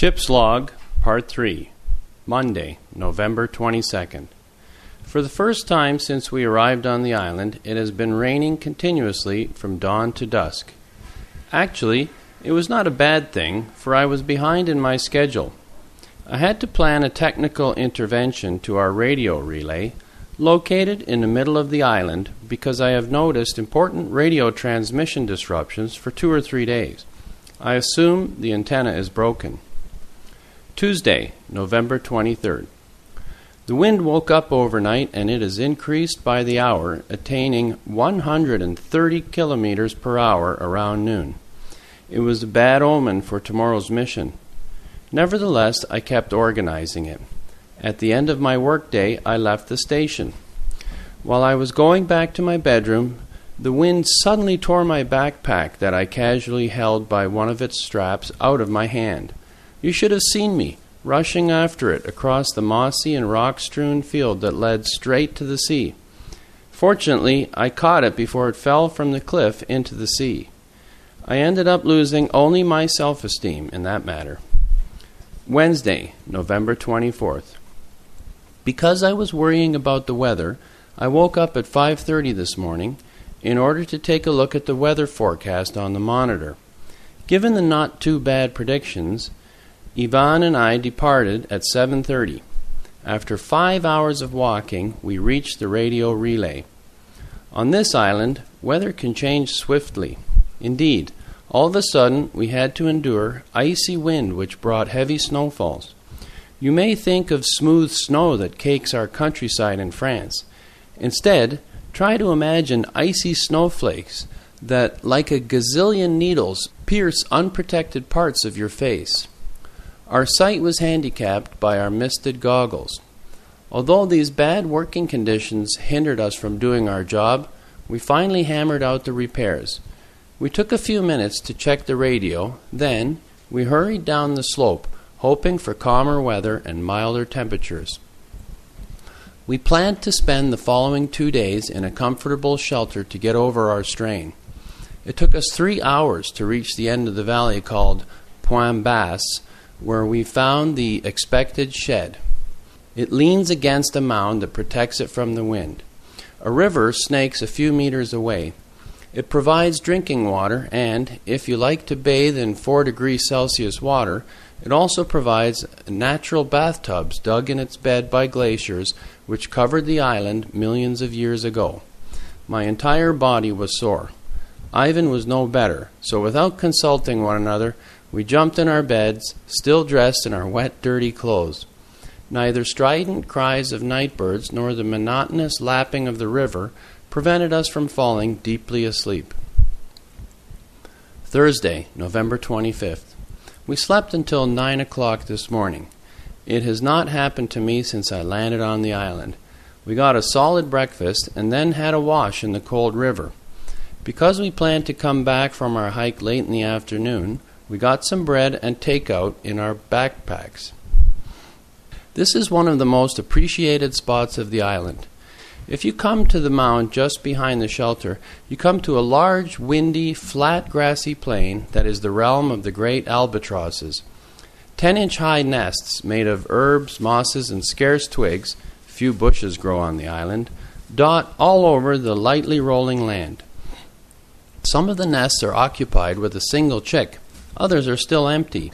Ship's Log, Part 3, Monday, November 22nd. For the first time since we arrived on the island, it has been raining continuously from dawn to dusk. Actually, it was not a bad thing, for I was behind in my schedule. I had to plan a technical intervention to our radio relay, located in the middle of the island, because I have noticed important radio transmission disruptions for two or three days. I assume the antenna is broken. Tuesday, November 23rd. The wind woke up overnight and it has increased by the hour, attaining 130 kilometers per hour around noon. It was a bad omen for tomorrow's mission. Nevertheless, I kept organizing it. At the end of my workday, I left the station. While I was going back to my bedroom, the wind suddenly tore my backpack that I casually held by one of its straps out of my hand. You should have seen me, rushing after it across the mossy and rock strewn field that led straight to the sea. Fortunately, I caught it before it fell from the cliff into the sea. I ended up losing only my self esteem in that matter. Wednesday, November 24th. Because I was worrying about the weather, I woke up at 5:30 this morning in order to take a look at the weather forecast on the monitor. Given the not too bad predictions, Ivan and I departed at 7:30. After 5 hours of walking, we reached the radio relay. On this island, weather can change swiftly. Indeed, all of a sudden we had to endure icy wind which brought heavy snowfalls. You may think of smooth snow that cakes our countryside in France. Instead, try to imagine icy snowflakes that, like a gazillion needles, pierce unprotected parts of your face. Our sight was handicapped by our misted goggles. Although these bad working conditions hindered us from doing our job, we finally hammered out the repairs. We took a few minutes to check the radio, then we hurried down the slope, hoping for calmer weather and milder temperatures. We planned to spend the following two days in a comfortable shelter to get over our strain. It took us three hours to reach the end of the valley called Point Basse, where we found the expected shed. It leans against a mound that protects it from the wind. A river snakes a few meters away. It provides drinking water, and if you like to bathe in 4 degrees Celsius water, it also provides natural bathtubs dug in its bed by glaciers which covered the island millions of years ago. My entire body was sore. Ivan was no better, so without consulting one another, we jumped in our beds, still dressed in our wet, dirty clothes. Neither strident cries of night birds nor the monotonous lapping of the river prevented us from falling deeply asleep. Thursday, November 25th. We slept until nine o'clock this morning. It has not happened to me since I landed on the island. We got a solid breakfast and then had a wash in the cold river. Because we planned to come back from our hike late in the afternoon, we got some bread and takeout in our backpacks. This is one of the most appreciated spots of the island. If you come to the mound just behind the shelter, you come to a large, windy, flat, grassy plain that is the realm of the great albatrosses. Ten inch high nests made of herbs, mosses, and scarce twigs, few bushes grow on the island, dot all over the lightly rolling land. Some of the nests are occupied with a single chick, Others are still empty.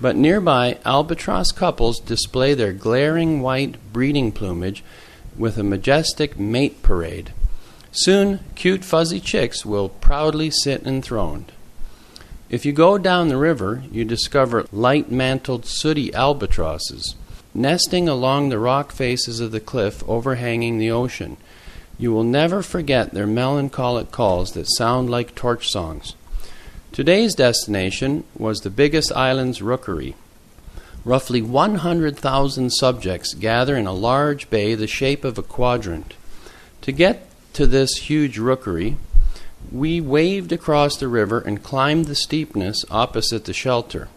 But nearby, albatross couples display their glaring white breeding plumage with a majestic mate parade. Soon, cute fuzzy chicks will proudly sit enthroned. If you go down the river, you discover light mantled sooty albatrosses, nesting along the rock faces of the cliff overhanging the ocean. You will never forget their melancholic calls that sound like torch songs. Today's destination was the biggest island's rookery. Roughly 100,000 subjects gather in a large bay the shape of a quadrant. To get to this huge rookery, we waved across the river and climbed the steepness opposite the shelter.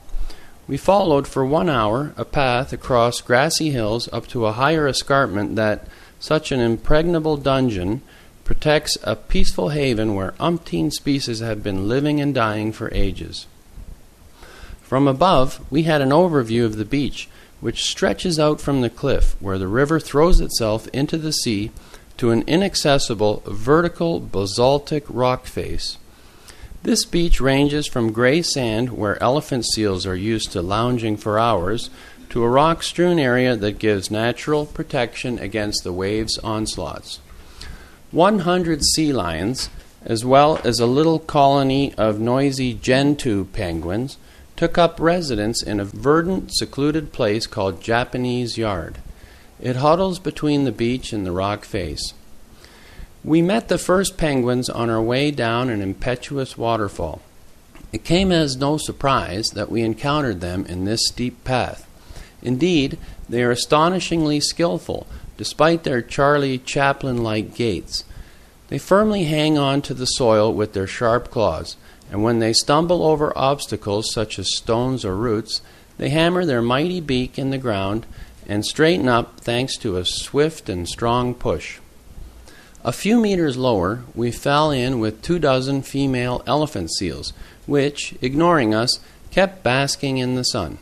We followed for one hour a path across grassy hills up to a higher escarpment that such an impregnable dungeon protects a peaceful haven where umpteen species have been living and dying for ages. From above, we had an overview of the beach, which stretches out from the cliff where the river throws itself into the sea to an inaccessible vertical basaltic rock face. This beach ranges from gray sand, where elephant seals are used to lounging for hours, to a rock strewn area that gives natural protection against the waves' onslaughts. 100 sea lions, as well as a little colony of noisy gentoo penguins, took up residence in a verdant, secluded place called Japanese Yard. It huddles between the beach and the rock face. We met the first penguins on our way down an impetuous waterfall. It came as no surprise that we encountered them in this steep path. Indeed, they are astonishingly skillful, despite their Charlie Chaplin like gaits. They firmly hang on to the soil with their sharp claws, and when they stumble over obstacles such as stones or roots, they hammer their mighty beak in the ground and straighten up thanks to a swift and strong push. A few meters lower, we fell in with two dozen female elephant seals, which, ignoring us, kept basking in the sun.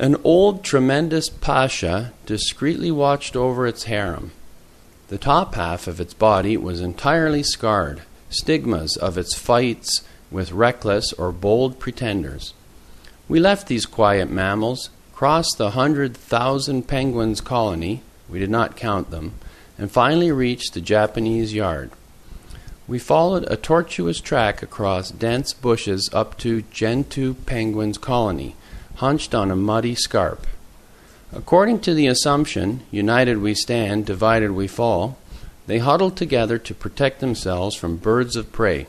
An old tremendous pasha discreetly watched over its harem. The top half of its body was entirely scarred, stigmas of its fights with reckless or bold pretenders. We left these quiet mammals, crossed the hundred thousand penguins colony, we did not count them, and finally reached the Japanese yard. We followed a tortuous track across dense bushes up to Gentoo Penguin's colony, hunched on a muddy scarp. According to the assumption, united we stand, divided we fall, they huddled together to protect themselves from birds of prey.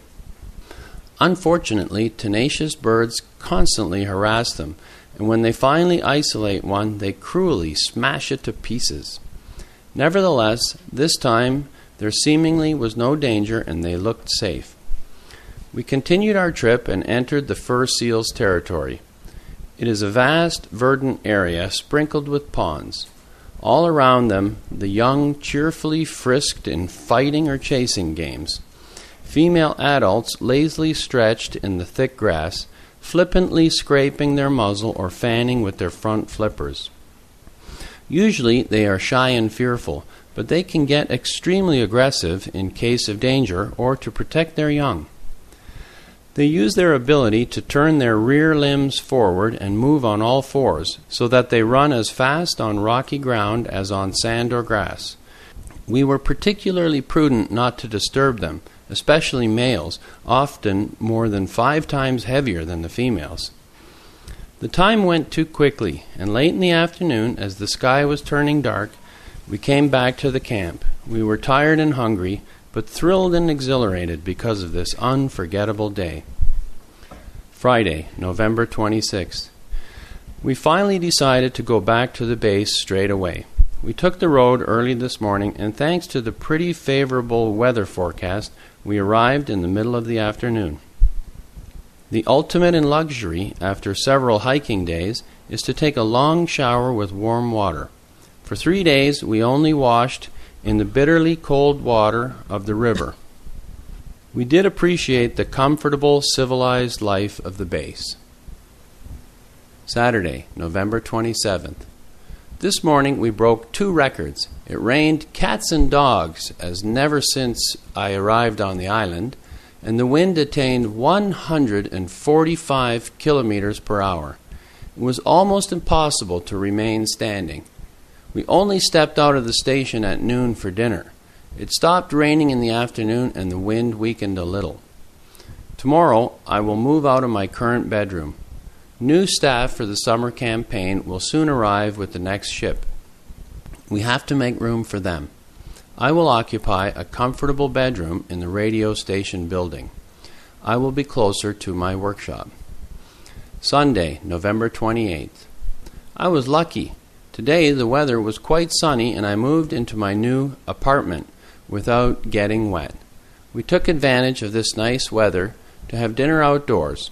Unfortunately, tenacious birds constantly harass them, and when they finally isolate one, they cruelly smash it to pieces. Nevertheless, this time there seemingly was no danger and they looked safe. We continued our trip and entered the fur seal's territory. It is a vast, verdant area sprinkled with ponds. All around them, the young cheerfully frisked in fighting or chasing games. Female adults lazily stretched in the thick grass, flippantly scraping their muzzle or fanning with their front flippers. Usually they are shy and fearful, but they can get extremely aggressive in case of danger or to protect their young. They use their ability to turn their rear limbs forward and move on all fours, so that they run as fast on rocky ground as on sand or grass. We were particularly prudent not to disturb them, especially males, often more than five times heavier than the females. The time went too quickly, and late in the afternoon, as the sky was turning dark, we came back to the camp. We were tired and hungry, but thrilled and exhilarated because of this unforgettable day. Friday, November 26th. We finally decided to go back to the base straight away. We took the road early this morning, and thanks to the pretty favorable weather forecast, we arrived in the middle of the afternoon. The ultimate in luxury, after several hiking days, is to take a long shower with warm water. For three days, we only washed in the bitterly cold water of the river. We did appreciate the comfortable, civilized life of the base. Saturday, November 27th. This morning we broke two records. It rained cats and dogs as never since I arrived on the island and the wind attained 145 kilometers per hour. It was almost impossible to remain standing. We only stepped out of the station at noon for dinner. It stopped raining in the afternoon and the wind weakened a little. Tomorrow I will move out of my current bedroom. New staff for the summer campaign will soon arrive with the next ship. We have to make room for them. I will occupy a comfortable bedroom in the radio station building. I will be closer to my workshop. Sunday, November 28th. I was lucky. Today the weather was quite sunny and I moved into my new apartment without getting wet. We took advantage of this nice weather to have dinner outdoors.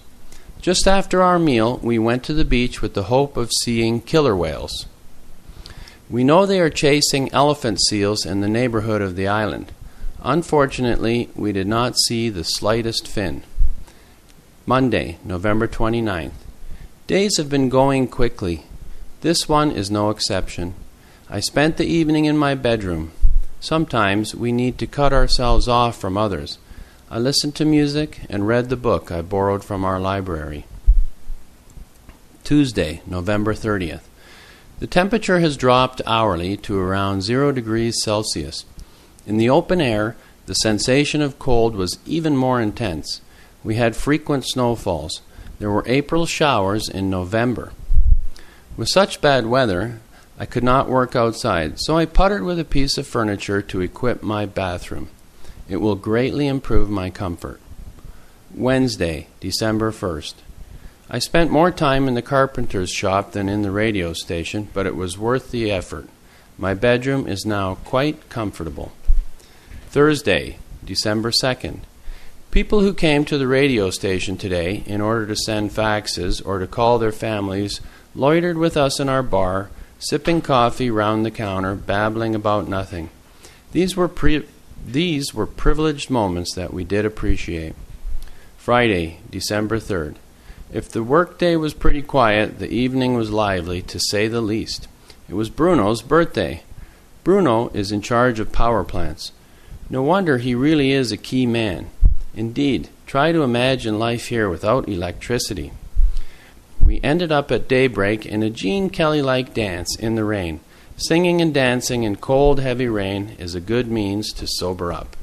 Just after our meal, we went to the beach with the hope of seeing killer whales. We know they are chasing elephant seals in the neighborhood of the island. Unfortunately, we did not see the slightest fin. Monday, November 29th. Days have been going quickly. This one is no exception. I spent the evening in my bedroom. Sometimes we need to cut ourselves off from others. I listened to music and read the book I borrowed from our library. Tuesday, November 30th. The temperature has dropped hourly to around 0 degrees Celsius. In the open air, the sensation of cold was even more intense. We had frequent snowfalls. There were April showers in November. With such bad weather, I could not work outside, so I puttered with a piece of furniture to equip my bathroom. It will greatly improve my comfort. Wednesday, December 1st. I spent more time in the carpenter's shop than in the radio station, but it was worth the effort. My bedroom is now quite comfortable. Thursday, December 2nd. People who came to the radio station today in order to send faxes or to call their families loitered with us in our bar sipping coffee round the counter, babbling about nothing. These were pre- these were privileged moments that we did appreciate. Friday, December 3rd. If the workday was pretty quiet, the evening was lively, to say the least. It was Bruno's birthday. Bruno is in charge of power plants. No wonder he really is a key man. Indeed, try to imagine life here without electricity. We ended up at daybreak in a Gene Kelly like dance in the rain. Singing and dancing in cold, heavy rain is a good means to sober up.